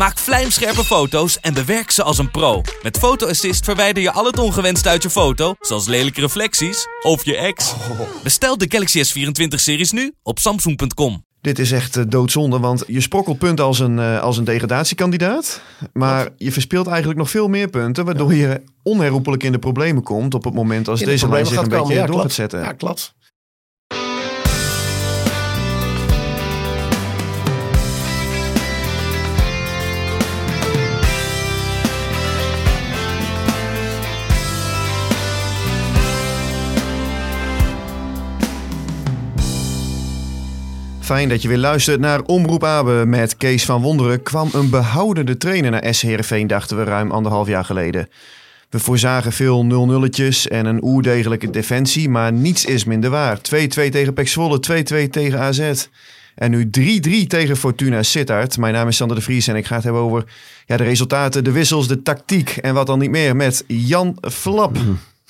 Maak vlijmscherpe foto's en bewerk ze als een pro. Met Photo Assist verwijder je al het ongewenst uit je foto, zoals lelijke reflecties of je ex. Bestel de Galaxy S24-series nu op samsung.com. Dit is echt eh, doodzonde, want je sprokkelt punten als een, eh, als een degradatiekandidaat. Maar je verspeelt eigenlijk nog veel meer punten, waardoor je onherroepelijk in de problemen komt op het moment als de deze lijn zich een beetje komen. Door gaat zetten. Ja, klopt. Fijn dat je weer luistert naar Omroep Abe met Kees van Wonderen. Kwam een behoudende trainer naar S. Heerenveen, dachten we ruim anderhalf jaar geleden. We voorzagen veel 0-0'tjes en een oerdegelijke defensie, maar niets is minder waar. 2-2 tegen Pek Zwolle, 2-2 tegen AZ. En nu 3-3 tegen Fortuna Sittard. Mijn naam is Sander de Vries en ik ga het hebben over ja, de resultaten, de wissels, de tactiek en wat dan niet meer met Jan Flap.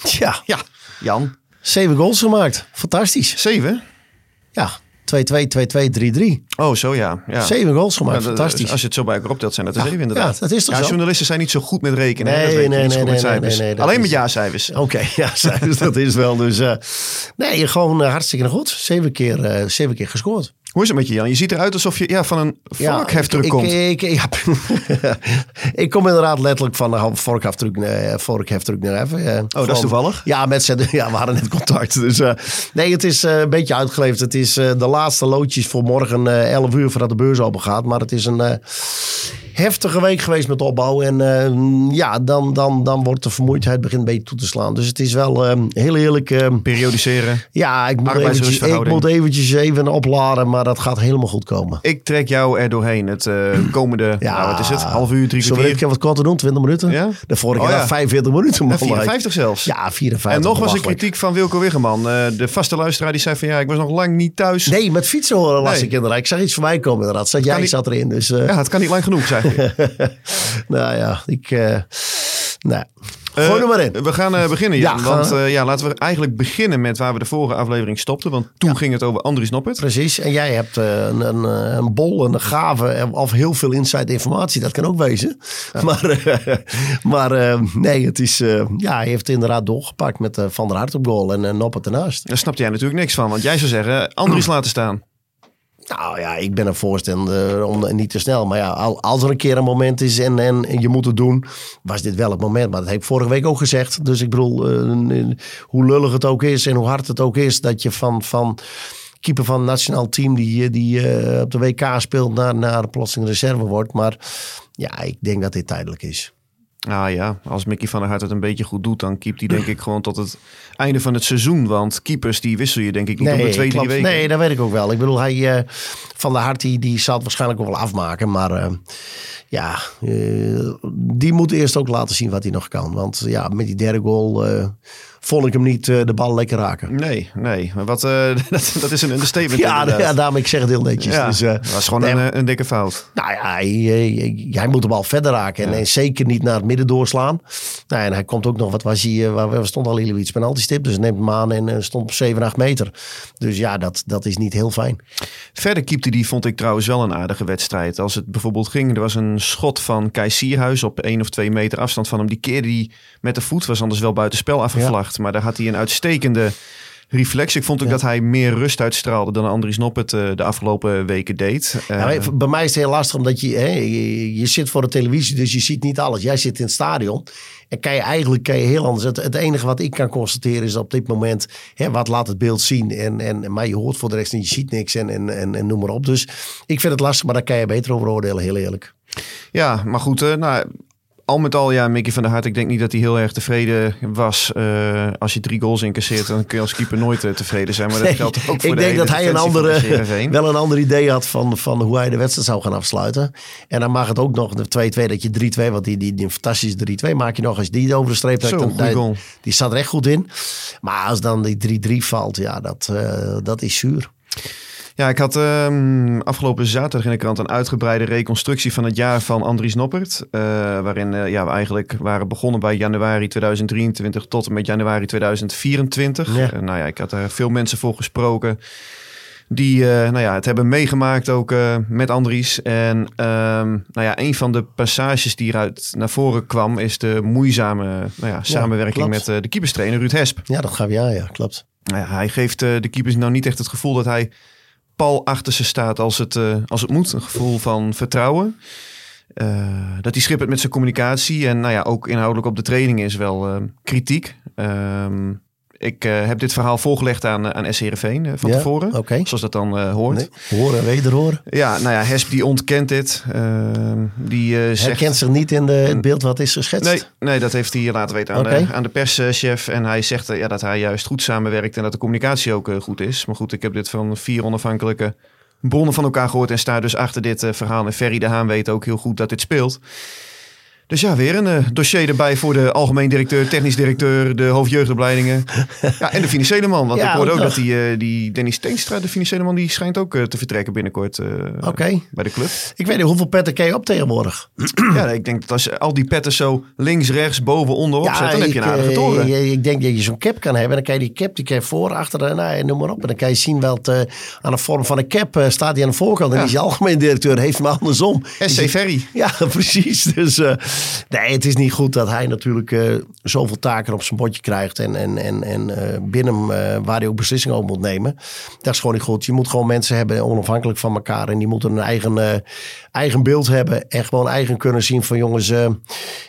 Ja, Ja, Jan, zeven goals gemaakt. Fantastisch. 7? Ja, 2-2, 2-2, 3-3. Oh, zo ja. ja. Zeven goals gemaakt. Ja, Fantastisch. Als je het zo bij elkaar optelt, zijn dat er zeven inderdaad. ja, dat is toch ja, zo? journalisten zijn niet zo goed met rekenen. Nee, nee, nee, goed met nee, nee, nee, Alleen is- met jaarcijfers. Oké, ja, cijfers, dat is wel. Dus eh, nee, gewoon eh, hartstikke goed. Zeven keer, eh, zeven keer gescoord. Hoe is het met je, Jan? Je ziet eruit alsof je ja, van een vorkhefter ik, komt. Ik, ik, ja, ik kom inderdaad letterlijk van de vorkheftruc vorkheftruc naar even. eh, oh, dat is toevallig. Ja, met z'n- ja, we hadden net contact. Dus eh, nee, het is eh, een beetje uitgeleefd. Het is de laatste loodjes voor morgen eh 11 uur voordat de beurs open gaat. Maar het is een heftige week geweest met opbouw. En ja, dan, dan, dan wordt de vermoeidheid begint een beetje toe te slaan. Dus het is wel heel eerlijk. Periodiseren. ja, ik moet, eventjes, ik moet eventjes even opladen. Maar dat gaat helemaal goed komen. Ik trek jou er doorheen het eh, komende, Ja. nou, wat is het, half uur, drie Zullen we wat korter doen? 20 minuten? Ja? De vorige Oh, keer ja. 45 minuten. Ja, Man, 54 zelfs. Ja, 54. en nog was belachelijk. kritiek van Wilco Wiggeman. eh, de vaste luisteraar die zei van ja, ik was nog lang niet thuis. Nee, met fietsen horen las Nee. ik inderdaad. Ik zag iets voorbij komen inderdaad. Zat jij niet- zat erin. Dus eh, Ja, het kan niet lang genoeg zijn. nou ja, ik... nou, gooi er maar in. We gaan eh, beginnen, Jan. Ja, want gaan eh, ja, laten we eigenlijk beginnen met waar we de vorige aflevering stopten. Want toen ging het over Andries Noppert. Precies. En jij hebt eh, een, een, eh, een bol, een gave en- of heel veel inside informatie. Dat kan ook wezen. Maar, eh, maar eh, nee, het is... eh, ja, hij heeft inderdaad doorgepakt met eh, Van der Hart op goal en Noppert ernaast. Daar snapte jij natuurlijk niks van. Want jij zou zeggen, Andries laten staan. Nou ja, ik ben een voorstander om niet te snel. Maar ja, al- als er een keer een moment is en, en, je moet het doen, was dit wel het moment. Maar dat heb ik vorige week ook gezegd. Dus ik bedoel, eh, hoe lullig het ook is en hoe hard het ook is dat je van, van keeper van het nationaal team die, die eh, op de WK speelt naar, naar plotseling reserve wordt. Maar ja, ik denk dat dit tijdelijk is. Ah ja, als Mickey van der Hart het een beetje goed doet, dan keept hij denk ik gewoon tot het einde van het seizoen. Want keepers die wissel je denk ik niet om de twee, drie weken. Nee, dat weet ik ook wel. Ik bedoel, hij, eh, Van der Hart die, die zal het waarschijnlijk ook wel afmaken. Maar eh, ja, eh, die moet eerst ook laten zien wat hij nog kan. Want ja, met die derde goal vond ik hem niet eh, de bal lekker raken. Nee, nee. Maar wat, eh, dat, dat is een understatement Ja, inderdaad. ja, daarom ik zeg het heel netjes. Ja, Dus, eh, dat was gewoon nee, een, een dikke fout. Nou ja, hij, hij, hij moet de bal verder raken. En, en zeker niet naar het midden doorslaan. Nou, en hij komt ook nog, wat was hij, waar waar stond al iets penalty stip. Dus neemt hem aan en stond op 7, 8 meter. Dus ja, dat, dat is niet heel fijn. Verder keepte die, vond ik trouwens wel een aardige wedstrijd. Als het bijvoorbeeld ging, er was een schot van Kai Sierhuis op één of twee meter afstand van hem. Die keerde die met de voet, was anders wel buitenspel Maar daar had hij een uitstekende reflex. Ik vond ook Ja. dat hij meer rust uitstraalde dan Andries Noppert eh, de afgelopen weken deed. Eh, Ja, bij mij is het heel lastig omdat je, hè, je, je zit voor de televisie, dus je ziet niet alles. Jij zit in het stadion en kan je eigenlijk kan je heel anders. Het, het enige wat ik kan constateren is op dit moment, hè, wat laat het beeld zien. En, en, maar je hoort voor de rest niet, je ziet niks en, en, en, en noem maar op. Dus ik vind het lastig, maar daar kan je beter over oordelen, heel eerlijk. Ja, maar goed, eh, nou, al met al, ja, Mickey van der Hart, ik denk niet dat hij heel erg tevreden was. Eh, als je drie goals incasseert, dan kun je als keeper nooit eh, tevreden zijn. Maar dat Nee, geldt ook voor ik de denk dat hij een andere, wel een ander idee had van, van hoe hij de wedstrijd zou gaan afsluiten. En dan mag het ook nog de 2-2, dat je 3-2, want die, die, die fantastische 3-2 maak je nog als die over de streep trekt. Dan- die- staat er echt goed in. Maar als dan die 3-3 valt, ja, dat, eh, dat is zuur. Ja, ik had ehm, afgelopen zaterdag in de krant een uitgebreide reconstructie van het jaar van Andries Noppert. eh, waarin eh, ja, we eigenlijk waren begonnen bij januari 2023 tot en met januari 2024. Ja. Eh, nou ja, ik had daar veel mensen voor gesproken. Die nou ja, het hebben meegemaakt ook met Andries. En ehm, nou ja, een van de passages die eruit naar voren kwam... is de moeizame nou ja, samenwerking met de keeperstrainer Ruud Hesp. Ja, dat gaf aan, ja, klopt. Nou ja, hij geeft de keepers nou niet echt het gevoel dat hij pal achter ze staat als het, eh, als het moet. Een gevoel van vertrouwen. Eh, dat hij schippert met zijn communicatie. En nou ja, ook inhoudelijk op de training is wel eh, kritiek. Ehm, ik eh, heb dit verhaal voorgelegd aan, eh, aan S. Heerenveen eh, van Ja, tevoren. Zoals dat dan eh, hoort. Nee, horen, wederhoren. Ja, nou ja, Hesp die ontkent dit. Ehm, die zegt... Herkent zich niet in de, het beeld wat is geschetst. Nee, nee, dat heeft hij laten weten aan, de, aan de perschef. En hij zegt ja, dat hij juist goed samenwerkt en dat de communicatie ook goed is. Maar goed, ik heb dit van vier onafhankelijke bronnen van elkaar gehoord en sta dus achter dit verhaal. En Ferry de Haan weet ook heel goed dat dit speelt. Dus ja, weer een eh, dossier erbij voor de algemeen directeur, technisch directeur, de hoofdjeugdopleidingen. ja, en de financiële man. Want Ja, ik hoorde ook ook dat die, eh, die Dennis Teenstra, de financiële man, die schijnt ook eh, te vertrekken binnenkort Oké. bij de club. Ik weet niet hoeveel petten ken je op tegenwoordig. ja, ik denk dat als je al die petten zo links, rechts, boven, onderop zet, dan heb je een aardige toren. ik denk dat je zo'n cap kan hebben. En dan kan je die cap, die kan je voor, achter, en nou, noem maar op. En dan kan je zien wel, aan de vorm van een cap staat hij aan de voorkant. En Ja. die is algemeen directeur, heeft hem andersom. SC Ferry. Ja, precies. Dus nee, het is niet goed dat hij natuurlijk eh, zoveel taken op zijn bordje krijgt. En, en, en, en eh, binnen hem, eh, waar hij ook beslissingen over moet nemen. Dat is gewoon niet goed. Je moet gewoon mensen hebben onafhankelijk van elkaar. En die moeten een eigen, eigen beeld hebben. En gewoon eigen kunnen zien van jongens,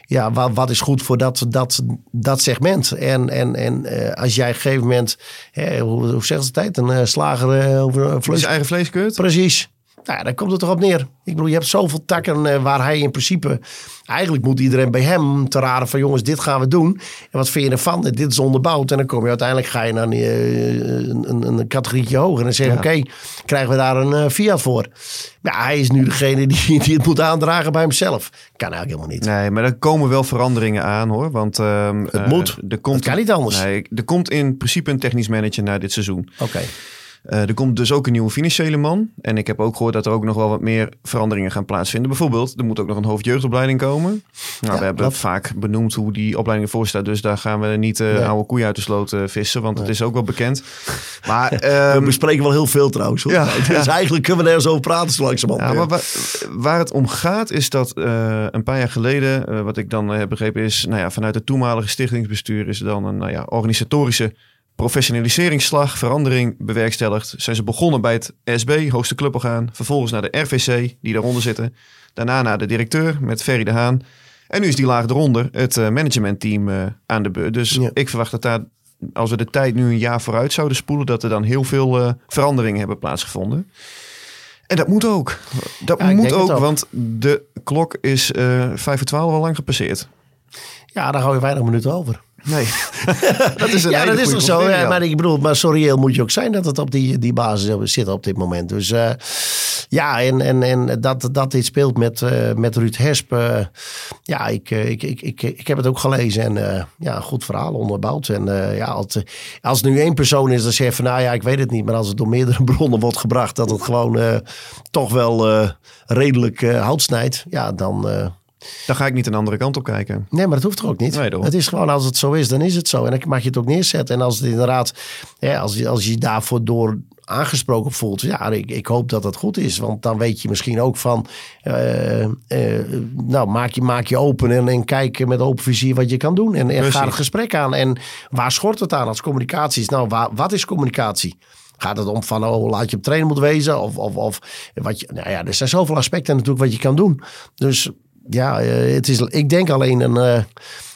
ja, wat, wat is goed voor dat, dat, dat segment. En, en, en als jij op een gegeven moment, hè, hoe, hoe zegt ze het tijd? Een slager over een vlees. eigen vleeskeurt. Precies. Nou, ja, dan komt het toch op neer. Ik bedoel, je hebt zoveel takken eh, waar hij in principe... Eigenlijk moet iedereen bij hem te raden van... jongens, dit gaan we doen. En wat vind je ervan? Dit is onderbouwd. En dan kom je uiteindelijk ga je naar eh, een, een, een categorietje hoger. En dan zeg Ja. oké, krijgen we daar een eh, Fiat voor? Ja, hij is nu degene die, die het moet aandragen bij hemzelf. Kan eigenlijk helemaal niet. Nee, maar er komen wel veranderingen aan hoor. Want ehm, Het eh, moet. Er komt, Het kan niet anders. Nee, er komt in principe een technisch manager na dit seizoen. Oké. Eh, er komt dus ook een nieuwe financiële man. En ik heb ook gehoord dat er ook nog wel wat meer veranderingen gaan plaatsvinden. Bijvoorbeeld, er moet ook nog een hoofdjeugdopleiding komen. Nou, Ja, we hebben klopt. vaak benoemd hoe die opleiding ervoor staat. Dus daar gaan we niet Nee. oude koeien uit de sloot eh, vissen. Want het is ook wel bekend. Maar, We ehm, bespreken wel heel veel trouwens. Hoor. Ja, dus eigenlijk kunnen we er eens over praten zo langzamerhand. Ja, maar waar, waar het om gaat is dat een paar jaar geleden, wat ik dan heb begrepen, is nou ja, vanuit het toenmalige stichtingsbestuur is er dan een nou ja, organisatorische professionaliseringsslag, verandering bewerkstelligd. Zijn ze begonnen bij het SB, hoogste cluborgaan, vervolgens naar de RVC, die daaronder zitten. Daarna naar de directeur met Ferry de Haan. En nu is die laag eronder het eh, managementteam eh, aan de beurt. Dus Ja. ik verwacht dat daar, als we de tijd nu een jaar vooruit zouden spoelen, dat er dan heel veel eh, veranderingen hebben plaatsgevonden. En dat moet ook. Dat Ja, moet ook, ook. want de klok is eh vijf voor twaalf al lang gepasseerd. Ja, daar hou je weinig minuten over. Nee, dat is een ja, dat is toch zo. Ja, maar ik bedoel, maar zo reëel moet je ook zijn dat het op die, die basis zit op dit moment. Dus eh, ja, en, en, en dat, dat dit speelt met, eh, met Ruud Hesp. eh, ja, ik, ik, ik, ik, ik heb het ook gelezen en ja, een goed verhaal onderbouwd. En ja, als, als nu één persoon is, dan zeg je van nou ja, ik weet het niet. Maar als het door meerdere bronnen wordt gebracht dat het gewoon toch wel redelijk hout snijdt. Ja, dan... Dan ga ik niet een andere kant op kijken. Nee, maar dat hoeft toch ook niet? Nee, het is gewoon als het zo is, dan is het zo. En dan mag je het ook neerzetten. En als het inderdaad, ja, als, je, als je daarvoor door aangesproken voelt, ja, ik, ik hoop dat het goed is. Want dan weet je misschien ook van, eh, eh, nou, maak je, maak je open en, en kijk met open vizier wat je kan doen. En, ga het gesprek aan. En waar schort het aan als communicatie is? Nou, waar, wat is communicatie? Gaat het om van, oh, laat je op trainen moet wezen? Of, of, of wat je, nou ja, er zijn zoveel aspecten natuurlijk wat je kan doen. Dus ja, eh, het is, ik denk alleen een, eh,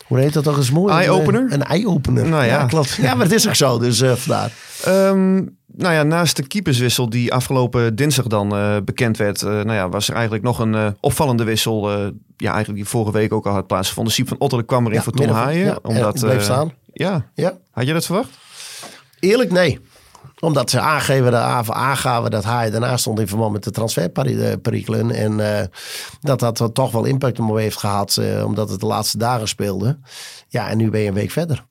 hoe heet dat toch eens mooi? Eye-opener? Een, eye-opener. Nou ja. klopt. Ja, maar het is ook zo, dus eh vandaar. Ehm, nou ja, naast de keeperswissel die afgelopen dinsdag dan eh, bekend werd, eh, nou ja, was er eigenlijk nog een eh, opvallende wissel. eh, ja, eigenlijk die vorige week ook al had plaatsgevonden. Siep van Otterle kwam erin Ja, voor Tom Haaien. ja, omdat, bleef eh, staan. Ja, Ja. had je dat verwacht? Eerlijk, nee. Omdat ze aangeven, de aangaven dat hij daarnaast stond in verband met de transferperikelen. En eh, dat dat toch wel impact op hem heeft gehad, eh, omdat het de laatste dagen speelde. Ja, en nu ben je een week verder.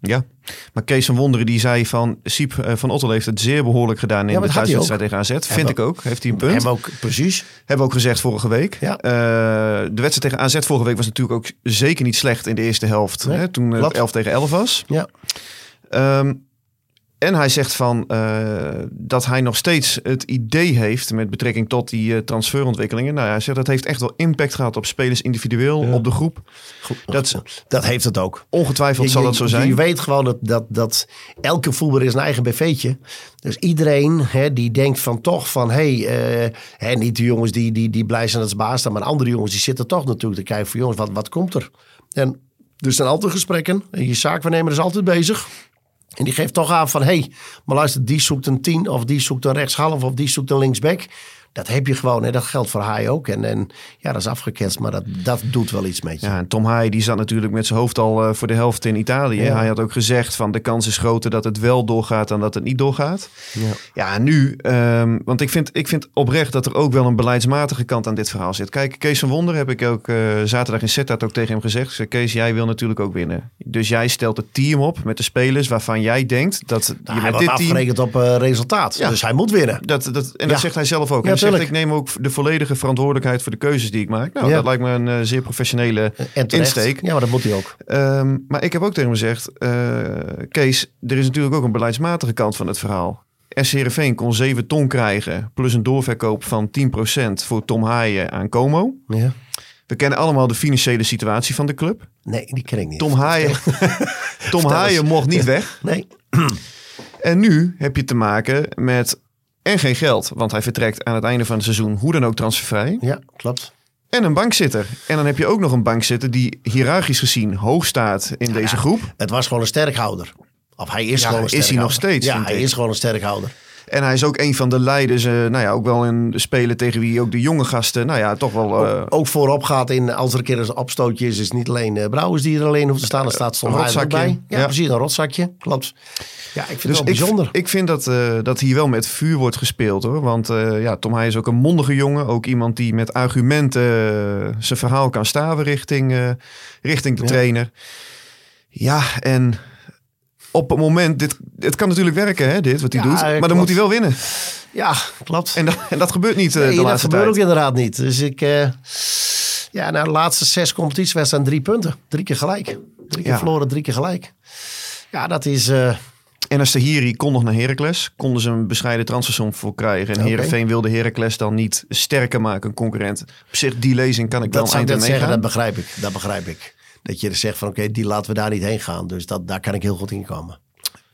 Ja, maar Kees van Wonderen die zei van... Siep eh, van Ottel heeft het zeer behoorlijk gedaan in Ja, de thuiswedstrijd tegen AZ. Vind ik ook. Heeft hij een punt. Hebben we ook precies. Hebben we ook gezegd vorige week. Ja. De wedstrijd tegen AZ vorige week was natuurlijk ook zeker niet slecht in de eerste helft. Nee, hè, toen het klopt. 11 tegen 11 was. Ja. Ehm, en hij zegt van eh, dat hij nog steeds het idee heeft met betrekking tot die eh, transferontwikkelingen. Nou ja, hij zegt dat heeft echt wel impact gehad op spelers individueel, Ja. op de groep. Goed. Dat, Dat heeft het ook. ongetwijfeld zal dat zo zijn. Je weet gewoon dat, dat, dat elke voetballer is een eigen BV'tje. Dus iedereen hè, die denkt van toch van... Hey, eh, hè, niet de jongens die, die, die blij zijn dat ze baas staan... maar andere jongens die zitten toch natuurlijk te kijken van... jongens, wat, wat komt er? En er zijn altijd gesprekken. En je zaakwaarnemer is altijd bezig. En die geeft toch aan van... hey, maar luister, die zoekt een 10 of die zoekt een rechtshalf... of die zoekt een linksback... Dat heb je gewoon, hè. dat geldt voor hij ook. En, en ja, dat is afgeketst, maar dat, dat doet wel iets met je. Ja, en Tom Haaien die zat natuurlijk met zijn hoofd al eh, voor de helft in Italië. Ja. Hij had ook gezegd van de kans is groter dat het wel doorgaat dan dat het niet doorgaat. Ja. Ja, en nu, ehm, want ik vind, ik vind oprecht dat er ook wel een beleidsmatige kant aan dit verhaal zit. Kijk, Kees van Wonder heb ik ook eh, zaterdag in Sittard ook tegen hem gezegd. Zei, Kees, jij wil natuurlijk ook winnen. Dus jij stelt het team op met de spelers waarvan jij denkt dat Nou, je hij met dit team... afgerekend op eh, resultaat. Ja. Dus hij moet winnen. Dat, dat, en dat zegt hij zelf ook. Ja, zegt, ik neem ook de volledige verantwoordelijkheid voor de keuzes die ik maak. Nou, Ja. dat lijkt me een eh, zeer professionele insteek. Ja, maar dat moet hij ook. Ehm, maar ik heb ook tegen hem gezegd, eh, Kees, er is natuurlijk ook een beleidsmatige kant van het verhaal. SC Heerenveen kon 7 ton krijgen, plus een doorverkoop van 10% voor Tom Haaien aan Como. Ja. We kennen allemaal de financiële situatie van de club. Nee, die ken ik niet. Tom Haaien, Tom. Haaien mocht niet weg. Nee. En nu heb je te maken met en geen geld, want hij vertrekt aan het einde van het seizoen hoe dan ook transfervrij. Ja, klopt. En een bankzitter. En dan heb je ook nog een bankzitter die hiërarchisch gezien hoog staat in deze groep. Het was gewoon een sterkhouder. Of hij is Ja, gewoon een is hij sterkhouder. nog steeds, Ja, hij ik. is gewoon een sterkhouder. En hij is ook een van de leiders, eh, nou ja, ook wel een speler tegen wie ook de jonge gasten, nou ja, toch wel... eh, Ook voorop gaat in, als er een keer een opstootje is, is niet alleen uh, Brouwers die er alleen hoeft te staan. Er staat soms Een rotzakje. bij. Ja, Ja. precies, een rotzakje. Klopt. Ja, ik vind dus het wel ik, bijzonder. ik vind dat, eh, dat hier wel met vuur wordt gespeeld hoor. Want eh, ja, Tom Hij is ook een mondige jongen. Ook iemand die met argumenten eh, zijn verhaal kan staven richting, eh, richting de Ja. trainer. Ja, en op het moment, dit, het kan natuurlijk werken hè, dit wat hij Ja, doet. Maar dan moet hij wel winnen. Ja, klopt. En dat, en dat gebeurt niet eh, Nee, de dat laatste gebeurt tijd. ook inderdaad niet. Dus ik... eh, ja, na de laatste zes competitiewedstrijden drie punten. Drie keer gelijk. Drie keer Ja. verloren, drie keer gelijk. Ja, dat is... eh, En als de Hiri kon nog naar Heracles, konden ze een bescheiden transfersom voor krijgen. En Oké. Heerenveen wilde Heracles dan niet sterker maken, een concurrent. Op zich, die lezing kan ik wel dat in zeggen, meegaan. dat begrijp ik. Dat begrijp ik. Dat je zegt van oké, die laten we daar niet heen gaan. Dus dat, daar kan ik heel goed in komen.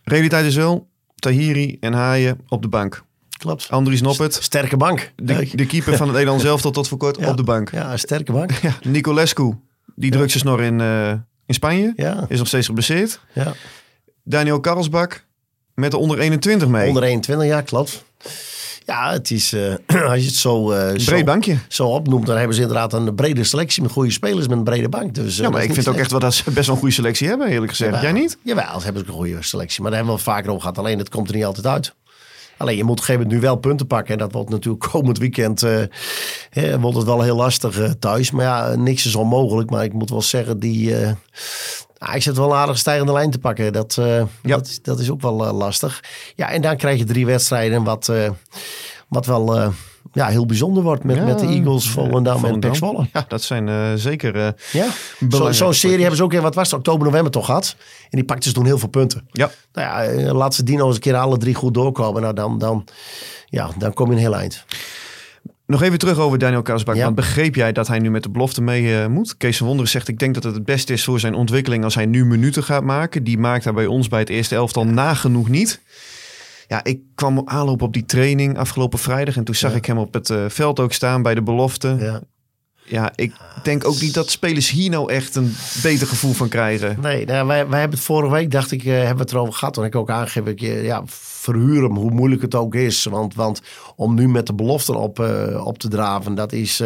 Realiteit is wel, Tahiri en Haaien op de bank. Klopt. Andries Noppert, Sterke bank. de, de keeper van het Nederlands zelf tot, tot voor kort, Ja. op de bank. Ja, een sterke bank. Ja, Nicolescu, die drukt zijn snor in, eh, in Spanje. Ja, Is nog steeds geblesseerd. ja. Daniel Karlsbak met de onder 21 mee. Onder 21 jaar, klopt. Ja, het is, eh, als je het zo, eh, Breed zo, bankje. zo opnoemt, dan hebben ze inderdaad een brede selectie met goede spelers met een brede bank. Dus, eh, Ja, maar ik vind ook echt wel dat ze best wel een goede selectie hebben, eerlijk gezegd. Jawel. Jij niet? Jawel, ze hebben ook een goede selectie. Maar daar hebben we het vaker over gehad. Alleen, het komt er niet altijd uit. Alleen, je moet op een gegeven moment nu wel punten pakken. En dat wordt natuurlijk komend weekend hè, wordt het wel heel lastig thuis. Maar ja, niks is onmogelijk. Maar ik moet wel zeggen, die... ah, ik zit wel een aardig stijgende lijn te pakken. Dat, eh, Ja. dat, is- dat is ook wel eh, lastig. Ja, en dan krijg je drie wedstrijden wat, eh, wat wel ja, heel bijzonder wordt. Met, Ja, met de Eagles, Volendam en. Pek Zwolle. Ja, dat zijn zeker... Ja, Zo- zo'n serie hebben ze ook in, wat was het, oktober, november toch gehad. En die pakten ze toen heel veel punten. ja, Nou ja, laat ze die eens een keer alle drie goed doorkomen. Nou, dan, dan, ja, dan kom je een heel eind. Nog even terug over Daniel Karlsbak. Ja. Want begreep jij dat hij nu met de belofte mee eh, moet? Kees van Wonderen zegt, ik denk dat het het beste is voor zijn ontwikkeling als hij nu minuten gaat maken. Die maakt hij bij ons bij het eerste elftal nagenoeg niet. Ja, ik kwam aanloop op die training afgelopen vrijdag en toen zag Ja. ik hem op het eh, veld ook staan bij de belofte. Ja. Ja. ik denk ook niet dat spelers hier nou echt een beter gevoel van krijgen. Nee, nou, wij, wij hebben het vorige week, dacht ik, eh, hebben we het erover gehad. Toen ik ook aangeef, ik, eh, ja, verhuur hem, hoe moeilijk het ook is. Want, want om nu met de beloften op, eh, op te draven, dat is,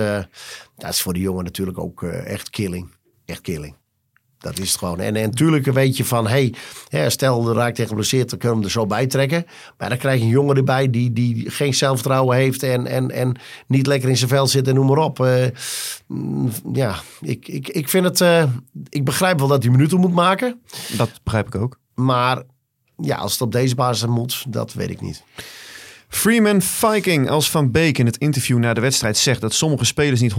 dat is voor die jongen natuurlijk ook echt killing. Echt killing. Dat is het gewoon. En, en natuurlijk weet je van, hey, hè, stel er raakt tegen geblesseerd, dan kunnen we hem er zo bij trekken. Maar dan krijg je een jongen erbij die, die geen zelfvertrouwen heeft en, en, en niet lekker in zijn vel zit en noem maar op. Eh, mm, ja, ik, ik, ik vind het, eh, ik begrijp wel dat hij minuten moet maken. Dat begrijp ik ook. Maar ja, als het op deze basis moet, dat weet ik niet. Freeman Viking als Van Beek in het interview na de wedstrijd zegt dat sommige spelers niet 100%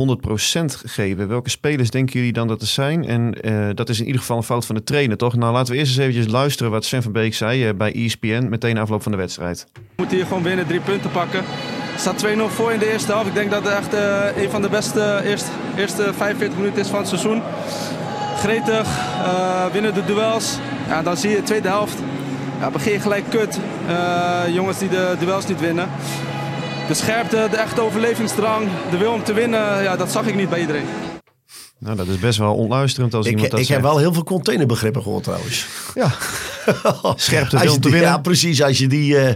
geven. Welke spelers denken jullie dan dat er zijn? En eh, dat is in ieder geval een fout van de trainer, toch? Nou, laten we eerst eens eventjes luisteren wat Sven van Beek zei eh, bij ESPN meteen na afloop van de wedstrijd. We moeten hier gewoon winnen, drie punten pakken. Er staat 2-0 voor in de eerste helft. Ik denk dat het echt eh, een van de beste eerste, eerste 45 minuten is van het seizoen. Gretig, winnen de duels. Ja, dan zie je de tweede helft. Ja, begin gelijk kut. Eh, jongens die de duels niet winnen. De scherpte, de echte overlevingsdrang, de wil om te winnen, ja, dat zag ik niet bij iedereen. Nou, dat is best wel onluisterend als Ik, iemand dat ik heb wel heel veel containerbegrippen gehoord trouwens. Ja, Scherpte, Als wil je om te die- winnen. Ja, precies. Als je die, eh,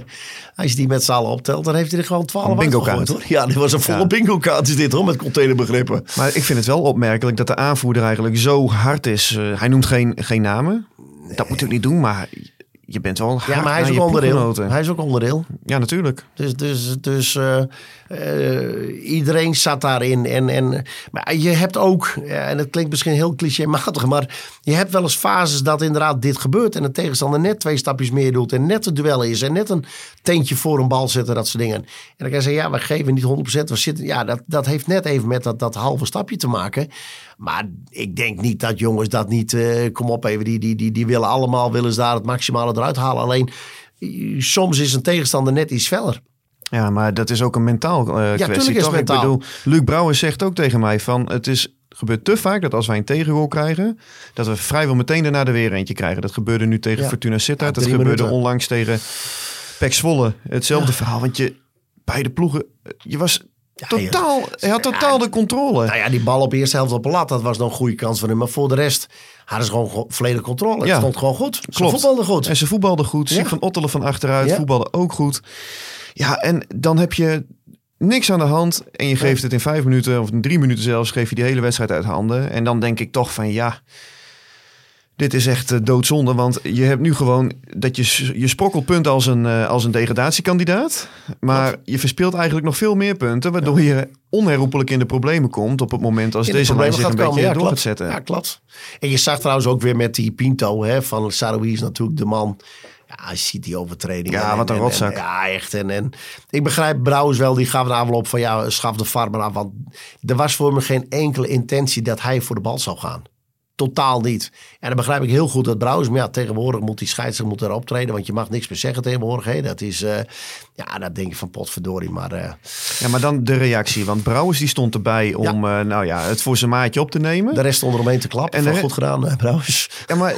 als je die met z'n allen optelt, dan heeft hij er gewoon 12 Een bingo kaart. hoor. Ja, dit was een volle Ja. bingo kaart is dit hoor, met containerbegrippen. maar ik vind het wel opmerkelijk dat de aanvoerder eigenlijk zo hard is. Eh, hij noemt geen, geen namen. Dat moet hij niet doen, maar je bent wel Ja, maar hij is ook onderdeel. Hij is ook onderdeel. Ja, natuurlijk. Dus, dus, dus eh, eh, iedereen zat daarin. En, en, maar je hebt ook, ja, en het klinkt misschien heel clichématig, maar je hebt wel eens fases dat inderdaad dit gebeurt. En de tegenstander net twee stapjes meer doet. En net het duel is. En net een teentje voor een bal zetten, dat soort dingen. En dan kan je zeggen, ja, we geven niet 100%. We zitten, ja, dat, dat heeft net even met dat, dat halve stapje te maken. Maar ik denk niet dat jongens dat niet, eh, kom op even, die, die, die, die willen allemaal, willen ze daar het maximale eruit halen. Alleen, eh, soms is een tegenstander net iets feller. Ja, maar dat is ook een mentaal kwestie. tuurlijk is het toch? Ik bedoel, Luc Brouwer zegt ook tegen mij van het is gebeurt te vaak dat als wij een tegengoal krijgen, dat we vrijwel meteen daarna er weer eentje krijgen. Dat gebeurde nu tegen Ja. Fortuna Sittard. Ja, dat gebeurde minuten. onlangs tegen Pek Zwolle. Hetzelfde verhaal, want je beide ploegen, je was Ja, totaal, je had totaal de controle. Nou ja, die bal op de eerste helft op de lat, dat was nog een goede kans voor hem. Maar voor de rest hadden ze gewoon volledig controle. Het Ja. stond gewoon goed. Ze Klopt. voetbalden goed. En ze voetbalden goed. Siep van Ottelen van achteruit voetbalde ook goed. Ja, en dan heb je niks aan de hand. En je geeft het in vijf minuten of in drie minuten zelfs, geef je die hele wedstrijd uit handen. En dan denk ik toch van ja, dit is echt eh, doodzonde. Want je hebt nu gewoon dat je, je sprokkelt punten als een, eh, als een degradatiekandidaat. Maar je verspeelt eigenlijk nog veel meer punten. Waardoor je onherroepelijk in de problemen komt op het moment als de deze lijn zich een beetje Ja, door gaat zetten. Ja, klopt. En je zag trouwens ook weer met die Pinto hè, van Saroui is natuurlijk de man. Ja, je ziet die overtreding. Ja, wat een rotzak. ja, echt. En, en ik begrijp Brouwers wel, die gaf een aanloop van ja, schaf de farmer af. Want er was voor me geen enkele intentie dat hij voor de bal zou gaan. Totaal niet. En dan begrijp ik heel goed dat Brouwers, maar ja, tegenwoordig moet die scheidsrechter moet erop treden, want je mag niks meer zeggen tegenwoordig. Hè. Dat is, eh, ja, dat denk je van potverdorie, maar eh, Ja, maar dan de reactie. Want Brouwers die stond erbij om eh, nou ja, het voor zijn maatje op te nemen. de rest onder hem heen te klappen. En re- goed gedaan, Brouwers. Ja, maar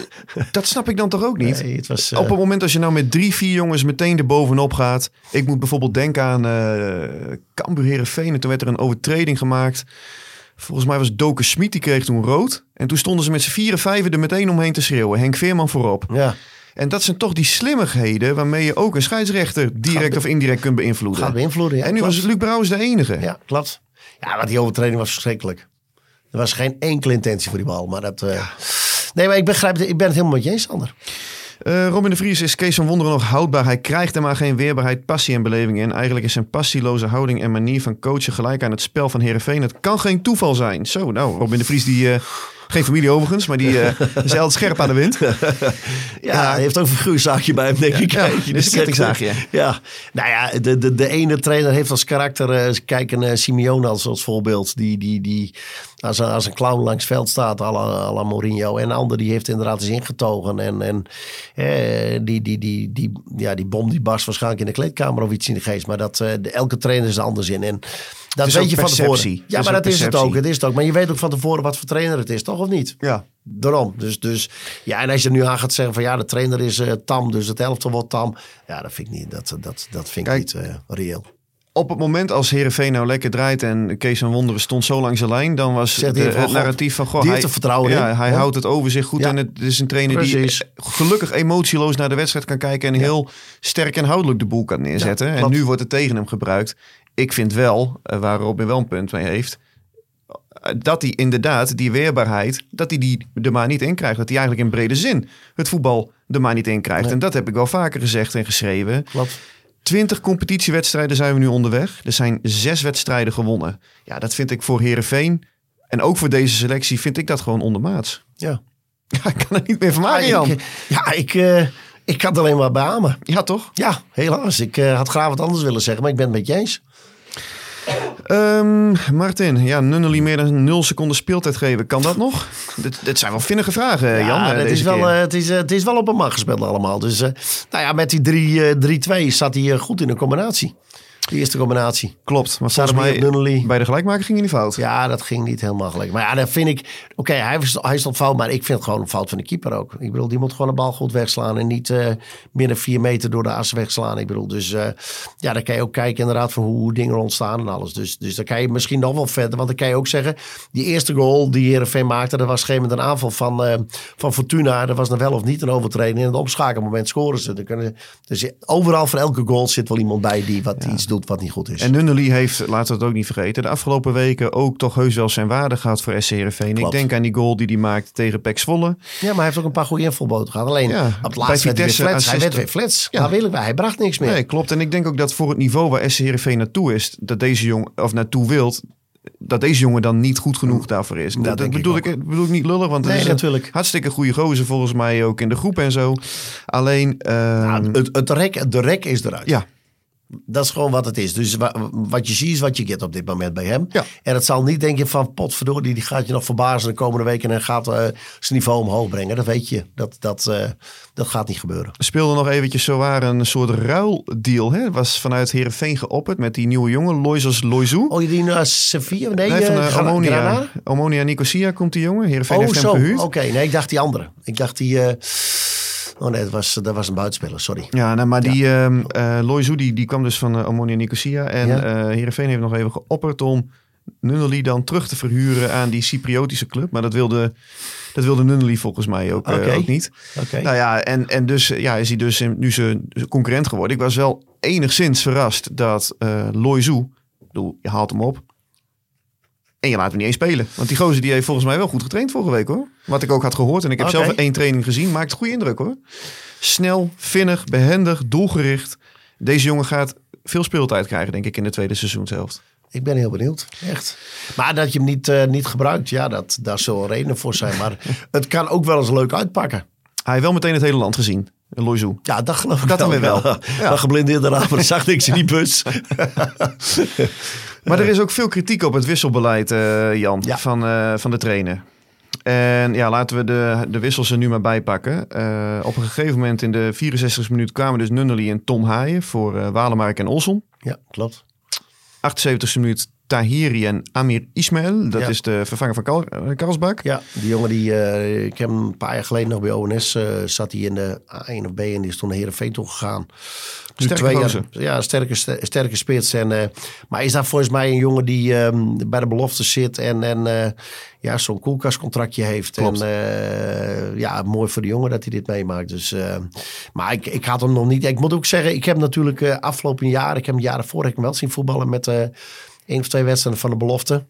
dat snap ik dan toch ook niet? Nee, het was, Op het moment als je nou met drie, vier jongens meteen er bovenop gaat. Ik moet bijvoorbeeld denken aan Cambuur Heerenveen. En toen werd er een overtreding gemaakt. Volgens mij was Doke Smit, die kreeg toen rood. En toen stonden ze met z'n vieren, vijven er meteen omheen te schreeuwen. Henk Veerman voorop. Ja, En dat zijn toch die slimmigheden waarmee je ook een scheidsrechter direct of indirect kunt beïnvloeden. gaat beïnvloeden. Ja, en nu klopt. was Luc Brouwers de enige. Ja, klopt. Ja, want die overtreding was verschrikkelijk. Er was geen enkele intentie voor die bal. Maar dat, eh, Nee, maar ik, begrijp het, ik ben het helemaal met je eens, Sander. Eh, Robin de Vries is Kees van Wonderen nog houdbaar. Hij krijgt er maar geen weerbaarheid, passie en beleving in. Eigenlijk is zijn passieloze houding en manier van coachen gelijk aan het spel van Herenveen. Het kan geen toeval zijn. Zo, nou, Robin de Vries, die, eh, geen familie overigens, maar die eh is altijd scherp aan de wind. Ja, hij heeft ook een figuurzaakje bij hem, denk ik. Ja, kettingzaagje. Ja, nou ja, de, de, de ene trainer heeft als karakter, eh, kijk een eh, Simeone als, als voorbeeld, die, die, die als, een, als een clown langs het veld staat, à la, à la Mourinho. En de ander die heeft inderdaad eens ingetogen. En, en eh, die, die, die, die, ja, die bom die barst waarschijnlijk in de kleedkamer of iets in de geest. Maar dat, elke trainer is er anders in. En dat weet je van perceptie. tevoren. Het Ja, maar dat is het ook. Het is het ook. Maar je weet ook van tevoren wat voor trainer het is, toch of niet? Ja. Daarom. Dus, dus ja, en als je nu aan gaat zeggen van ja, de trainer is eh, tam, dus het elftal wordt tam. Ja, dat vind ik niet, dat, dat, dat vind ik niet eh, reëel. Op het moment als Herenveen nou lekker draait en Kees van Wonderen stond zo langs de lijn, dan was de, van, het God, narratief van goh, die hij, er vertrouwen ja, in. hij houdt het over zich goed Ja. en het is een trainer Precies. die gelukkig emotieloos naar de wedstrijd kan kijken en heel sterk en houdelijk de boel kan neerzetten. En nu wordt het tegen hem gebruikt. Ik vind wel, eh, waar Robin wel een punt mee heeft, eh, dat hij inderdaad die weerbaarheid, dat hij die er maar niet in krijgt. Dat hij eigenlijk in brede zin het voetbal er maar niet in krijgt. Nee. En dat heb ik wel vaker gezegd en geschreven. Klopt. 20 competitiewedstrijden zijn we nu onderweg. Er zijn zes wedstrijden gewonnen. Ja, dat vind ik voor Herenveen en ook voor deze selectie vind ik dat gewoon ondermaats. Ja. Ja, ik kan er niet meer van maken, Ja, Jan. ik, ja, ik, eh, ik kan het alleen maar beamen. Ja, toch? Ja, helaas. Ik eh, had graag wat anders willen zeggen, maar ik ben het met je eens. Ehm, Martin, ja, Nunnely meer dan 0 seconden speeltijd geven. Kan dat nog? dit, dit zijn wel vinnige vragen, Jan. Ja, eh, het, deze is wel, eh, het, is, eh, het is wel op een mag gespeeld allemaal. Dus eh, nou ja, met die drie, eh, 3-2 zat hij eh, goed in de combinatie. De eerste combinatie. Klopt, maar volgens mij bij de gelijkmaker ging hij niet fout. Ja, dat ging niet helemaal gelijk. Maar ja, dat vind ik... Oké, hij, is- hij stond fout, maar ik vind het gewoon een fout van de keeper ook. Ik bedoel, die moet gewoon de bal goed wegslaan en niet eh meer dan vier meter door de as wegslaan. Ik bedoel, dus eh, ja, dan kan je ook kijken inderdaad van hoe, hoe dingen ontstaan en alles. Dus, dus dan kan je misschien nog wel verder, want dan kan je ook zeggen, die eerste goal die Heerenveen maakte, dat was op een aanval van, eh, van Fortuna. Dat was dan wel of niet een overtreding. In het omschakelmoment scoren ze. Dan kunnen, dus overal voor elke goal zit wel iemand bij die wat iets doet wat niet goed is. En Nunnely heeft, laten we het ook niet vergeten, de afgelopen weken ook toch heus wel zijn waarde gehad voor SC Heerenveen. Ik denk aan die goal die hij maakte tegen Pek Zwolle. Ja, maar hij heeft ook een paar goede invalboten gehad. Alleen Ja, op het bij laatst werd hij werd weer flats. Ja. Wil ik bij. Hij bracht niks meer. Nee, klopt. En ik denk ook dat voor het niveau waar SC Heerenveen naartoe is, dat deze jongen, of naartoe wilt, dat deze jongen dan niet goed genoeg daarvoor is. Dat, denk bedoel, ik, bedoel ik niet lullig, want het Nee, is een natuurlijk. hartstikke goede gozer volgens mij ook in de groep en zo. Alleen, Ja, het, het rek, de rek is eruit. ja, Dat is gewoon wat het is. Dus wa- wat je ziet is wat je get op dit moment bij hem. Ja. En het zal niet denken van potverdorie, die gaat je nog verbazen de komende weken en gaat eh, zijn niveau omhoog brengen. Dat weet je. Dat, dat, eh, dat gaat niet gebeuren. speelde nog eventjes zo waar een soort ruildeal. Hè? Was vanuit Heerenveen geopperd met die nieuwe jongen, Loisos Loizou. Oh, je die naar Sevilla? Nee, Nee, van eh, eh, Gra- Omonia. Omonia Nicosia komt die jongen. Heerenveen Oh, heeft hem zo. gehuurd. Oké, nee, ik dacht die andere. Ik dacht die... eh, Oh nee, dat was, dat was een buitenspeler, sorry. Ja, nou, maar die ehm eh, die, die kwam dus van eh, Omonia Nicosia. En Ja. eh Heerenveen heeft nog even geopperd om Nunnely dan terug te verhuren aan die Cypriotische club. Maar dat wilde, dat wilde Nunnely volgens mij ook, eh, Oké. ook niet. Oké. Nou ja, en, en dus eh, ja, is hij dus nu zijn concurrent geworden. Ik was wel enigszins verrast dat eh ik bedoel, je haalt hem op. En je laat hem niet eens spelen. Want die gozer die heeft volgens mij wel goed getraind vorige week hoor. Wat ik ook had gehoord. En ik heb zelf één training gezien. Maakt goede indruk hoor. Snel, vinnig, behendig, doelgericht. Deze jongen gaat veel speeltijd krijgen denk ik in de tweede seizoenshelft. Ik ben heel benieuwd, echt. Maar dat je hem niet, eh, niet gebruikt, ja, dat, daar zullen redenen voor zijn. Maar het kan ook wel eens leuk uitpakken. Hij heeft wel meteen het hele land gezien. Loizou. Ja, dat geloof ik Dat dan weer wel. Ja. Ja. Geblindeerde raam, zag niks in die bus. Maar er is ook veel kritiek op het wisselbeleid, eh, Jan, Ja. van, eh, van de trainer. En ja, laten we de, de wissels er nu maar bij pakken. Eh, op een gegeven moment in de 64e minuut kwamen dus Nunnely en Tom Haaien voor Walemark en Olson. Ja, klopt. 78e minuut Tahiri en Amir Ismail. Dat Ja. is de vervanger van Kal eh, Karlsbak. Ja, die jongen die, eh, ik heb hem een paar jaar geleden nog bij ONS, eh, zat hij in de A1 of B en die is toen naar Heerenveen toe gegaan. Nu Sterke twee jaar, ja, sterke, ster- sterke spits. En, eh, maar is daar volgens mij een jongen die ehm, bij de belofte zit en, en ja, zo'n koelkastcontractje heeft. Klopt. En ja, mooi voor de jongen dat hij dit meemaakt. Dus, maar ik, ik had hem nog niet. Ik moet ook zeggen, ik heb natuurlijk afgelopen jaar, ik heb hem jaren voor, heb ik hem wel zien voetballen met één of twee wedstrijden van de belofte.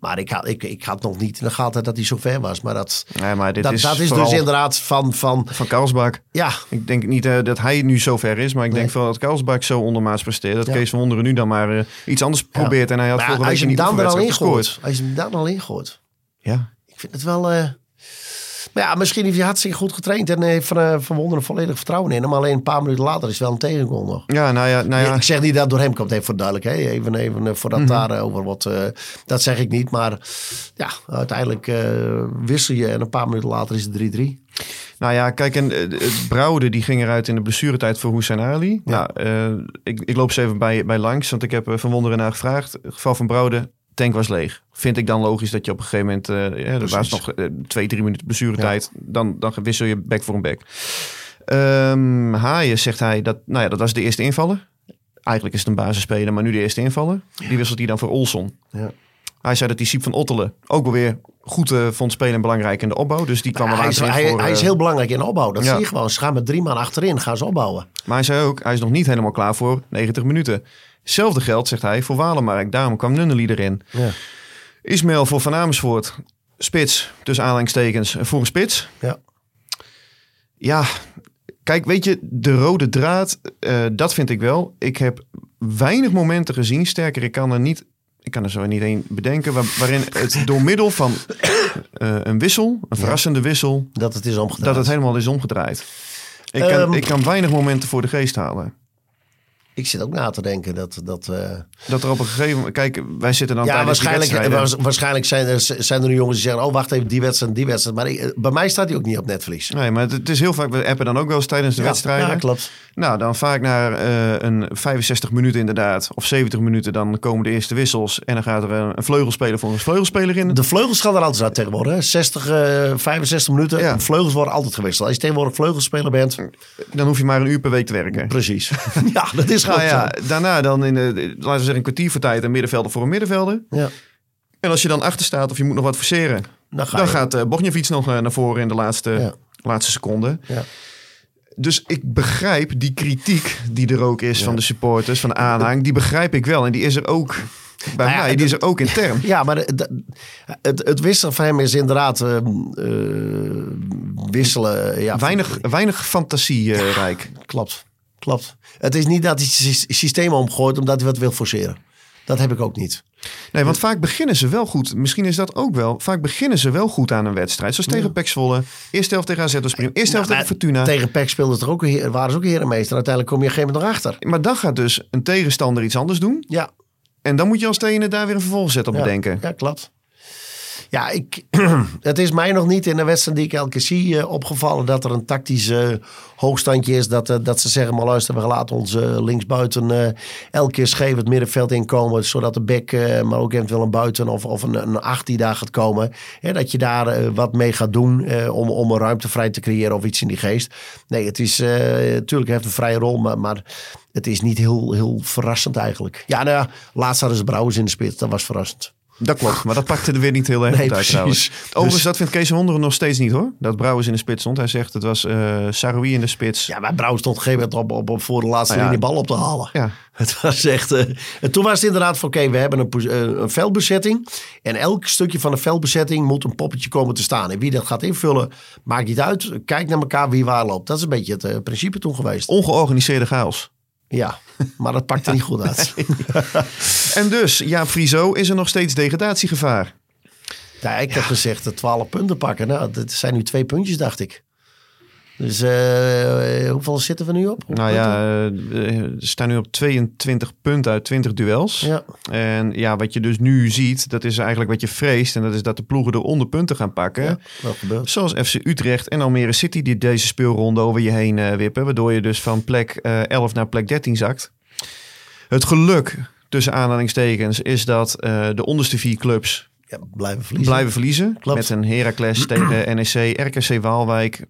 Maar ik had, ik, ik had nog niet in de gaten dat hij zo ver was. Maar dat, Nee, maar dit dat, is, dat is dus inderdaad van, van van Karlsbak. ja, Ik denk niet eh, dat hij nu zo ver is, maar ik denk wel dat Karlsbak zo ondermaats presteert. Dat Ja. Kees van Wonderen nu dan maar eh, iets anders probeert. En hij had vorige als week je hem in die dan er al ingooit. Als je hem dan al ingooit. Ja, Ik vind het wel... eh, maar ja, misschien heeft hij hartstikke goed getraind. En heeft van, eh, van Wonderen volledig vertrouwen in hem. Alleen een paar minuten later is wel een tegengoal nog. ja nou ja, nou ja. Ik zeg niet dat het door hem komt, even voor duidelijk. Hè? Even, even eh, voordat daar eh, over wat. dat zeg ik niet. Maar ja, uiteindelijk wissel je en een paar minuten later is het 3-3. Nou ja, kijk, en het Brouwde die ging eruit in de blessuretijd voor Hussein Ali. Ja. Nou, ik, ik loop ze even bij, bij langs, want ik heb Van Wonderen naar gevraagd. Het geval van Brouwde, tank was leeg. Vind ik dan logisch dat je op een gegeven moment, eh, ja, er was nog eh, twee, drie minuten blessuretijd, dan, dan wissel je back voor een back. Ehm Haaien zegt hij, dat, nou ja, dat was de eerste invaller. Eigenlijk is het een basisspeler, maar nu de eerste invaller. Die wisselt hij dan voor Olson. Ja. Hij zei dat die Siep van Ottelen ook wel weer goed eh, vond spelen en belangrijk in de opbouw. Dus die kwam er hij, is, hij, voor, hij is heel belangrijk in de opbouw. Dat ja. zie je gewoon. Ze gaan met drie man achterin, gaan ze opbouwen. Maar hij zei ook, hij is nog niet helemaal klaar voor 90 minuten. Hetzelfde geldt, zegt hij, voor Walemark. Daarom kwam Nunnely erin. Ja. Ismail voor Van Amersfoort. Spits, tussen aanhalingstekens, voor een spits. Ja. Ja, kijk, weet je, de rode draad, eh, dat vind ik wel. Ik heb weinig momenten gezien, sterker, ik kan er niet ik kan er zo niet één bedenken, waar- waarin het door middel van eh, een wissel, een verrassende wissel, Dat het is omgedraaid. dat het helemaal is omgedraaid. Ik kan, Ehm. ik kan weinig momenten voor de geest halen. Ik zit ook na te denken dat... dat eh, Dat er op een gegeven moment, kijk, wij zitten dan ja, die waarschijnlijk, waarschijnlijk zijn er, zijn er nu jongens die zeggen... oh, wacht even, die wedstrijd, die wedstrijd. Maar ik- eh, bij mij staat hij ook niet op netvlies. Nee, maar het, is heel vaak, we appen dan ook wel eens tijdens de Ja, wedstrijden. Ja, klopt. Nou, dan vaak na eh, een 65 minuten inderdaad, of 70 minuten, dan komen de eerste wissels. En dan gaat er een, een vleugelspeler voor een vleugelspeler in. De vleugels gaan er altijd uit tegenwoordig. Hè? 60, eh 65 minuten. Ja. Vleugels worden altijd gewisseld. Als je tegenwoordig vleugelspeler bent. Dan hoef je maar een uur per week te werken. Precies. ja, dat is Ja, daarna dan in de, laten we zeggen, een kwartier voor tijd een middenvelder voor een middenvelder. Ja. En als je dan achter staat of je moet nog wat forceren, Dan, ga dan je. gaat uh, Bogniewicz nog eh, naar voren in de laatste, Ja. laatste seconde. Ja. Dus ik begrijp die kritiek die er ook is van de supporters, van de aanhang. Die begrijp ik wel. En die is er ook bij Nou ja, mij, die is er ook intern. Ja, maar het, het wisselen van hem is inderdaad eh, wisselen. Ja, Weinig, weinig fantasierijk. Klopt, klopt. Het is niet dat hij het systeem omgooit omdat hij wat wil forceren. Dat heb ik ook niet. Nee, want vaak beginnen ze wel goed. Misschien is dat ook wel. Vaak beginnen ze wel goed aan een wedstrijd. Zoals tegen Pek Zwolle. Eerste helft tegen AZ was prima. Eerste helft Nou, tegen Fortuna. Tegen PEC speelden ze er ook, een heer- waren ze ook herenmeester. Uiteindelijk kom je op een gegeven moment nog achter. Maar dan gaat dus een tegenstander iets anders doen. Ja, En dan moet je als trainer daar weer een vervolgzet op ja, bedenken. Ja, klopt. Ja, ik, het is mij nog niet in de wedstrijd die ik elke keer zie eh, opgevallen dat er een tactisch hoogstandje is. Dat, eh, dat ze zeggen, maar luister, we laten ons eh, linksbuiten eh, elke keer scheef het middenveld inkomen. Zodat de bek, maar ook eventueel een buiten of, of een, een acht die daar gaat komen. Hè, dat je daar wat mee gaat doen om, om een ruimte vrij te creëren of iets in die geest. Nee, het is natuurlijk heeft een vrije rol, maar, maar het is niet heel, heel verrassend eigenlijk. Ja, nou ja, laatst hadden ze Brouwers in de spits. Dat was verrassend. Dat klopt. Maar dat pakte er weer niet heel erg Nee, uit precies. trouwens. Overigens, Dus- dat vindt Kees Wonderen nog steeds niet hoor. Dat Brouwers in de spits stond. Hij zegt het was eh Saroui in de spits. Ja, maar Brouw stond op een gegeven moment op, op, op voor de laatste Nou ja. linie bal op te halen. Ja. Het was echt... eh, en toen was het inderdaad van, oké, we hebben een, eh, een veldbezetting. En elk stukje van de veldbezetting moet een poppetje komen te staan. En wie dat gaat invullen, maakt niet uit. Kijk naar elkaar wie waar loopt. Dat is een beetje het principe toen geweest. Ongeorganiseerde chaos. Ja, maar dat pakte niet goed uit. En dus, ja, Friso is er nog steeds degradatiegevaar. Ja, ik heb gezegd de 12 punten pakken. Nou, dat zijn nu twee puntjes, dacht ik. Dus eh, hoeveel zitten we nu op? Nou ja, eh, we staan nu op 22 punten uit 20 duels. Ja. En ja, wat je dus nu ziet, dat is eigenlijk wat je vreest. En dat is dat de ploegen eronder punten gaan pakken. Ja, dat gebeurt. Zoals FC Utrecht en Almere City die deze speelronde over je heen eh, wippen. Waardoor je dus van plek eh 11 naar plek 13 zakt. Het geluk, tussen aanhalingstekens, is dat eh, de onderste vier clubs Ja, blijven verliezen. blijven verliezen. Klopt. Met een Heracles tegen NEC, RKC Waalwijk,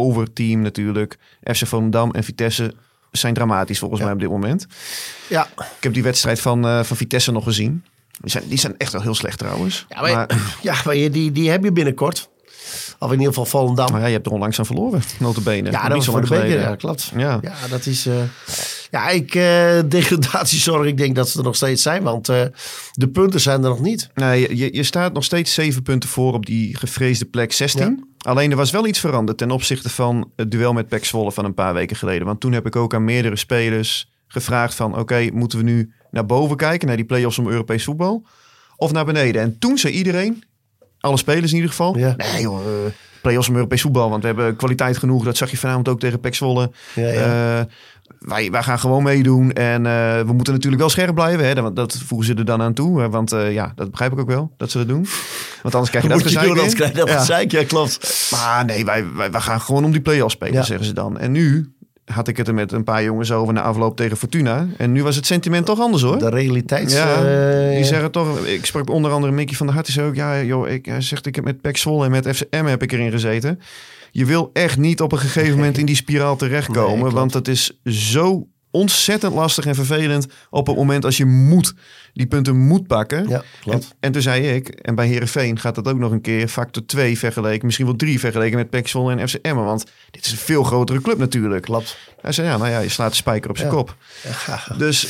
Power team natuurlijk. FC Volendam en Vitesse zijn dramatisch volgens Ja. mij op dit moment. Ja, Ik heb die wedstrijd van, eh, van Vitesse nog gezien. Die zijn, die zijn echt wel heel slecht trouwens. Ja, maar, ja, maar je- die, die heb je binnenkort. Of in ieder geval Volendam. Maar ja, je hebt er onlangs aan verloren, notabene. ja, Niet dat was zo voor de beker. geleden. Ja, klopt. Ja. Ja, dat is... eh, ja, ik... eh degradatiezorg, ik denk dat ze er nog steeds zijn. Want eh, de punten zijn er nog niet. Nee, je, je staat nog steeds zeven punten voor op die gevreesde plek 16. Alleen er was wel iets veranderd ten opzichte van het duel met Pek Zwolle van een paar weken geleden. Want toen heb ik ook aan meerdere spelers gevraagd van... oké, moeten we nu naar boven kijken, naar die play-offs om Europees voetbal? Of naar beneden? En toen zei iedereen, alle spelers in ieder geval... Ja. nee joh, eh, play-offs om Europees voetbal, want we hebben kwaliteit genoeg. Dat zag je vanavond ook tegen Pek Zwolle. Ja, ja. Eh, wij, wij gaan gewoon meedoen. En eh, we moeten natuurlijk wel scherp blijven. Hè? Dat, dat voegen ze er dan aan toe. hè, Want ja, dat begrijp ik ook wel, dat ze dat doen. Want anders krijg je dat gezeik anders krijg je dat Ja. gezeik. Ja, klopt. Maar nee, wij, wij, wij gaan gewoon om die play-offs spelen, Ja. zeggen ze dan. En nu had ik het er met een paar jongens over na afloop tegen Fortuna. En nu was het sentiment toch anders hoor. De realiteits... Ja, eh, die zeggen toch. Ik sprak onder andere Mickey van der Hart. Die zei ook, ja, joh, ik hij zegt, ik heb met Pek Zwolle en met FCM heb ik erin gezeten. Je wil echt niet op een gegeven moment in die spiraal terechtkomen, Nee, want het is zo ontzettend lastig en vervelend op het moment als je moet die punten moet pakken. Ja, En, klopt. en toen zei ik, en bij Herenveen gaat dat ook nog een keer factor 2 vergeleken, misschien wel 3 vergeleken met Zwolle en FCM, want dit is een veel grotere club natuurlijk. Klopt. Hij zei, ja, nou ja, je slaat de spijker op zijn Ja. kop. Dus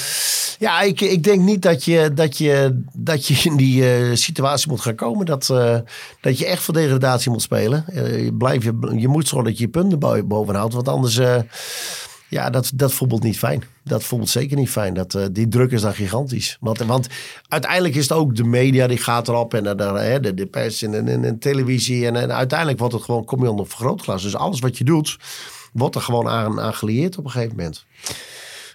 Ja, ik, ik denk niet dat je, dat, je, dat je in die eh, situatie moet gaan komen. Dat, eh, dat je echt voor degradatie moet spelen. Eh, je, blijf, je, je moet zorgen dat je je punten bo- bovenhoudt. Want anders, Ja, dat, dat voelt niet fijn. Dat voelt zeker niet fijn. Dat, uh, die druk is dan gigantisch. Want, want uiteindelijk is het ook de media die gaat erop. En de, de, de pers en, en, televisie. En, en uiteindelijk wordt het gewoon, kom je onder vergrootglas. Dus alles wat je doet, wordt er gewoon aan, aan gelieerd op een gegeven moment.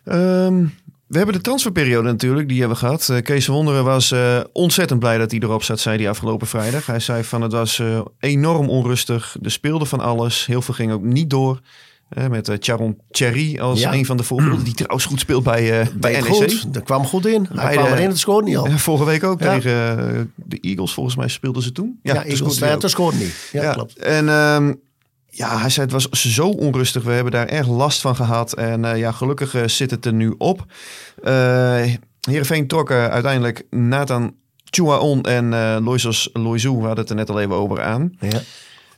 Um, we hebben de transferperiode natuurlijk, die hebben we gehad. Uh, Kees Wonderen was ontzettend blij dat hij erop zat, zei hij afgelopen vrijdag. Hij zei van het was enorm onrustig. Er speelde van alles. Heel veel ging ook niet door. Met Charon Cherry als ja. een van de voorbeelden. Die trouwens goed speelt bij, bij NEC. Goed. Dat kwam goed in. Hij bij kwam erin, het scoorde niet al. vorige week ook ja. tegen de Eagles. Volgens mij speelden ze toen. Ja, ja Eagles, het scoorde niet. Ja, klopt. En... Um, ja, hij zei het was zo onrustig. We hebben daar erg last van gehad. En uh, ja, gelukkig uh, zit het er nu op. Uh, Heerenveen trok uiteindelijk Nathan Chuaon en uh, Loisos Loizou, we hadden het er net al even over aan. Ja.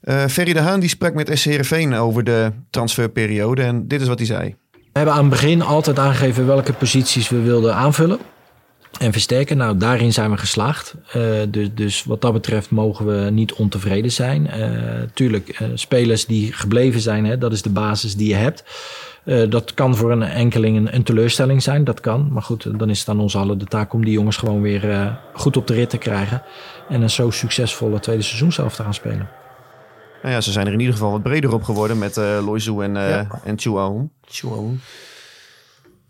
Uh, Ferry de Haan die sprak met SC Heerenveen over de transferperiode. En dit is wat hij zei. We hebben aan het begin altijd aangegeven welke posities we wilden aanvullen en versterken. Nou, daarin zijn we geslaagd. Uh, dus, dus wat dat betreft mogen we niet ontevreden zijn. Uh, tuurlijk, spelers die gebleven zijn, hè, dat is de basis die je hebt. dat kan voor een enkeling een, teleurstelling zijn, dat kan. Maar goed, dan is het aan ons allen de taak om die jongens gewoon weer goed op de rit te krijgen. En een zo succesvolle tweede seizoen zelf te gaan spelen. Nou ja, ze zijn er in ieder geval wat breder op geworden met uh, Loizu en, uh, ja. en.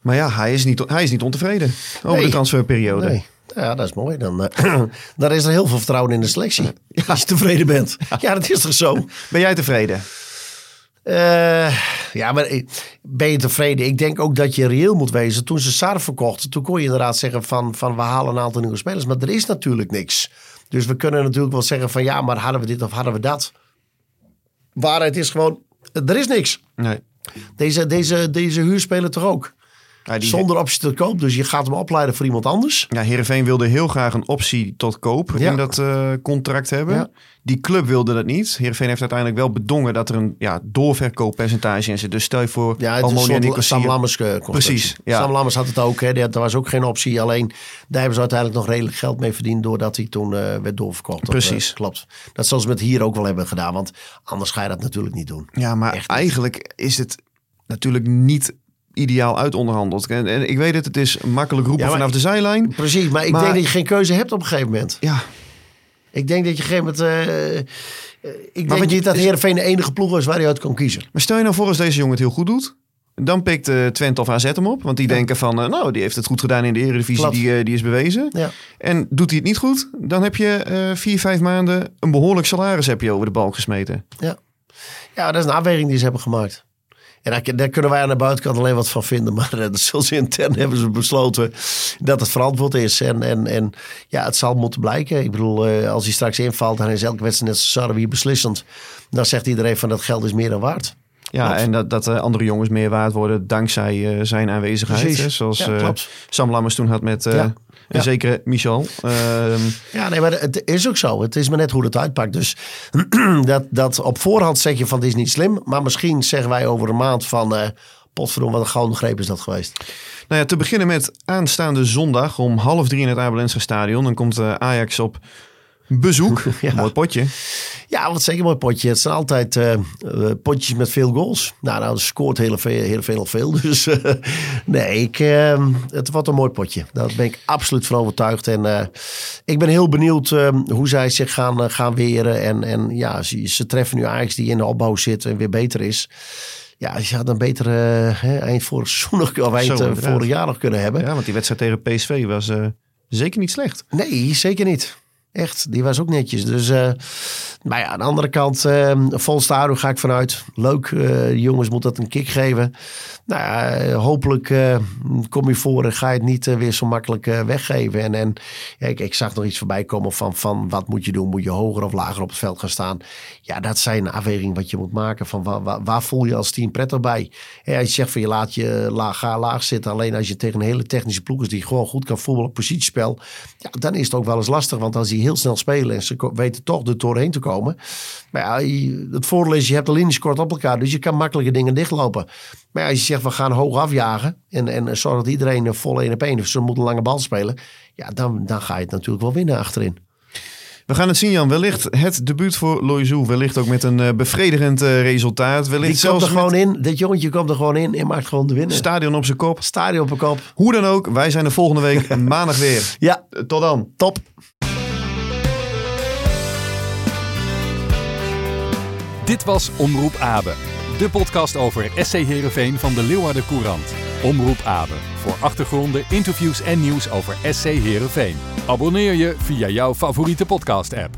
Maar ja, hij is niet, hij is niet ontevreden over nee. de transferperiode. Nee. Ja, dat is mooi. Dan, uh, dan is er heel veel vertrouwen in de selectie. Ja. Als je tevreden bent. Ja, dat is toch zo? Ben jij tevreden? Uh, ja, maar ben je tevreden? Ik denk ook dat je reëel moet wezen. Toen ze Sar verkochten, toen kon je inderdaad zeggen van, van we halen een aantal nieuwe spelers. Maar er is natuurlijk niks. Dus we kunnen natuurlijk wel zeggen van ja, maar hadden we dit of hadden we dat? Waarheid is gewoon, er is niks. Nee. Deze, deze, deze huurspeler toch ook? Ja, Zonder optie tot koop. Dus je gaat hem opleiden voor iemand anders. Ja, Heerenveen wilde heel graag een optie tot koop in dat uh, contract hebben. Ja. Die club wilde dat niet. Heerenveen heeft uiteindelijk wel bedongen dat er een ja, doorverkooppercentage in zit. Dus stel je voor... Ja, het is Sam Lammers uh, Precies. Ja. Sam Lammers had het ook. Hè. Was ook geen optie. Alleen daar hebben ze uiteindelijk nog redelijk geld mee verdiend... doordat hij toen uh, werd doorverkocht. Precies. Dat, klopt. Dat zullen ze met hier ook wel hebben gedaan. Want anders ga je dat natuurlijk niet doen. Ja, maar Echt eigenlijk is het natuurlijk niet ideaal uit onderhandeld. En, en, ik weet het, het is makkelijk roepen ja, vanaf de zijlijn. Precies, maar ik denk dat je geen keuze hebt op een gegeven moment. Ja. Ik denk dat je op een gegeven moment... Uh, ik maar denk niet dat Heerenveen de enige ploeg is waar hij uit kan kiezen. Maar stel je nou voor als deze jongen het heel goed doet. Dan pikt uh, Twente of AZ hem op. Want die denken van, uh, nou, die heeft het goed gedaan in de Eredivisie. Die, uh, die is bewezen. Ja. En doet hij het niet goed, dan heb je vier, vijf maanden een behoorlijk salaris heb je over de balk gesmeten. Ja. ja, dat is een afweging die ze hebben gemaakt. En daar, kunnen wij aan de buitenkant alleen wat van vinden. Maar uh, zoals intern hebben ze besloten dat het verantwoord is. En, en, en ja, het zal moeten blijken. Ik bedoel, uh, als hij straks invalt, dan is elke wedstrijd net zoals hier beslissend. Dan zegt iedereen van dat geld is meer dan waard. Ja, en dat, dat uh, andere jongens meer waard worden dankzij zijn aanwezigheid. Hè? Zoals ja, Sam Lammers toen had met... En ja. zeker Michel. Um... Ja, nee, maar het is ook zo. Het is maar net hoe het uitpakt. Dus dat, dat op voorhand zeg je van dit is niet slim. Maar misschien zeggen wij over een maand van... Uh, potverdomme, wat een gouden greep is dat geweest. Nou ja, te beginnen met aanstaande zondag om half drie in het Abelense stadion. Dan komt Ajax op bezoek. ja. Mooi potje. Ja, wat zeker mooi potje. Het zijn altijd uh, potjes met veel goals. Nou, nou scoort heel veel, heel veel, veel. Dus uh, nee, ik, uh, het wordt een mooi potje. Daar ben ik absoluut van overtuigd. En ik ben heel benieuwd hoe zij zich gaan, gaan weren. En, en ja, ze, ze treffen nu Ajax die in de opbouw zit en weer beter is. Ja, je had een betere eind vorig seizoen nog, of eind Zo, vorig jaar nog kunnen hebben. Ja, want die wedstrijd tegen PSV was zeker niet slecht. Nee, zeker niet. Echt, die was ook netjes. Dus, uh, maar ja, aan de andere kant, uh, vol stadion ga ik vanuit. Leuk, uh, jongens moet dat een kick geven. Nou ja, hopelijk kom je voor en ga je het niet weer zo makkelijk weggeven. En, en ja, ik, ik, zag nog iets voorbij komen van, van wat moet je doen? Moet je hoger of lager op het veld gaan staan? Ja, dat zijn afwegingen wat je moet maken. Van waar, waar, voel je als team prettig bij? als je zegt van je laat je laag, ga laag zitten. Alleen als je tegen een hele technische ploeg is die gewoon goed kan voetballen positiespel. Ja, dan is het ook wel eens lastig. Want als die heel snel spelen en ze weten toch er doorheen te komen. Maar ja, het voordeel is, je hebt de linies kort op elkaar, dus je kan makkelijke dingen dichtlopen. Maar ja, als je zegt, we gaan hoog afjagen en, en zorg dat iedereen vol één op één, of ze moeten een lange bal spelen. Ja, dan, dan ga je het natuurlijk wel winnen achterin. We gaan het zien, Jan. Wellicht het debuut voor Loiseau. Wellicht ook met een uh, bevredigend uh, resultaat. Wellicht Die komt er gewoon in. Dit jongetje komt er gewoon in en maakt gewoon de winnen. Stadion op zijn kop. Stadion op zijn kop. Hoe dan ook, wij zijn er volgende week maandag weer. Ja. Tot dan. Top. Dit was Omroep Abe. De podcast over SC Heerenveen van de Leeuwarden Courant. Omroep Abe. Voor achtergronden, interviews en nieuws over SC Heerenveen. Abonneer je via jouw favoriete podcast app.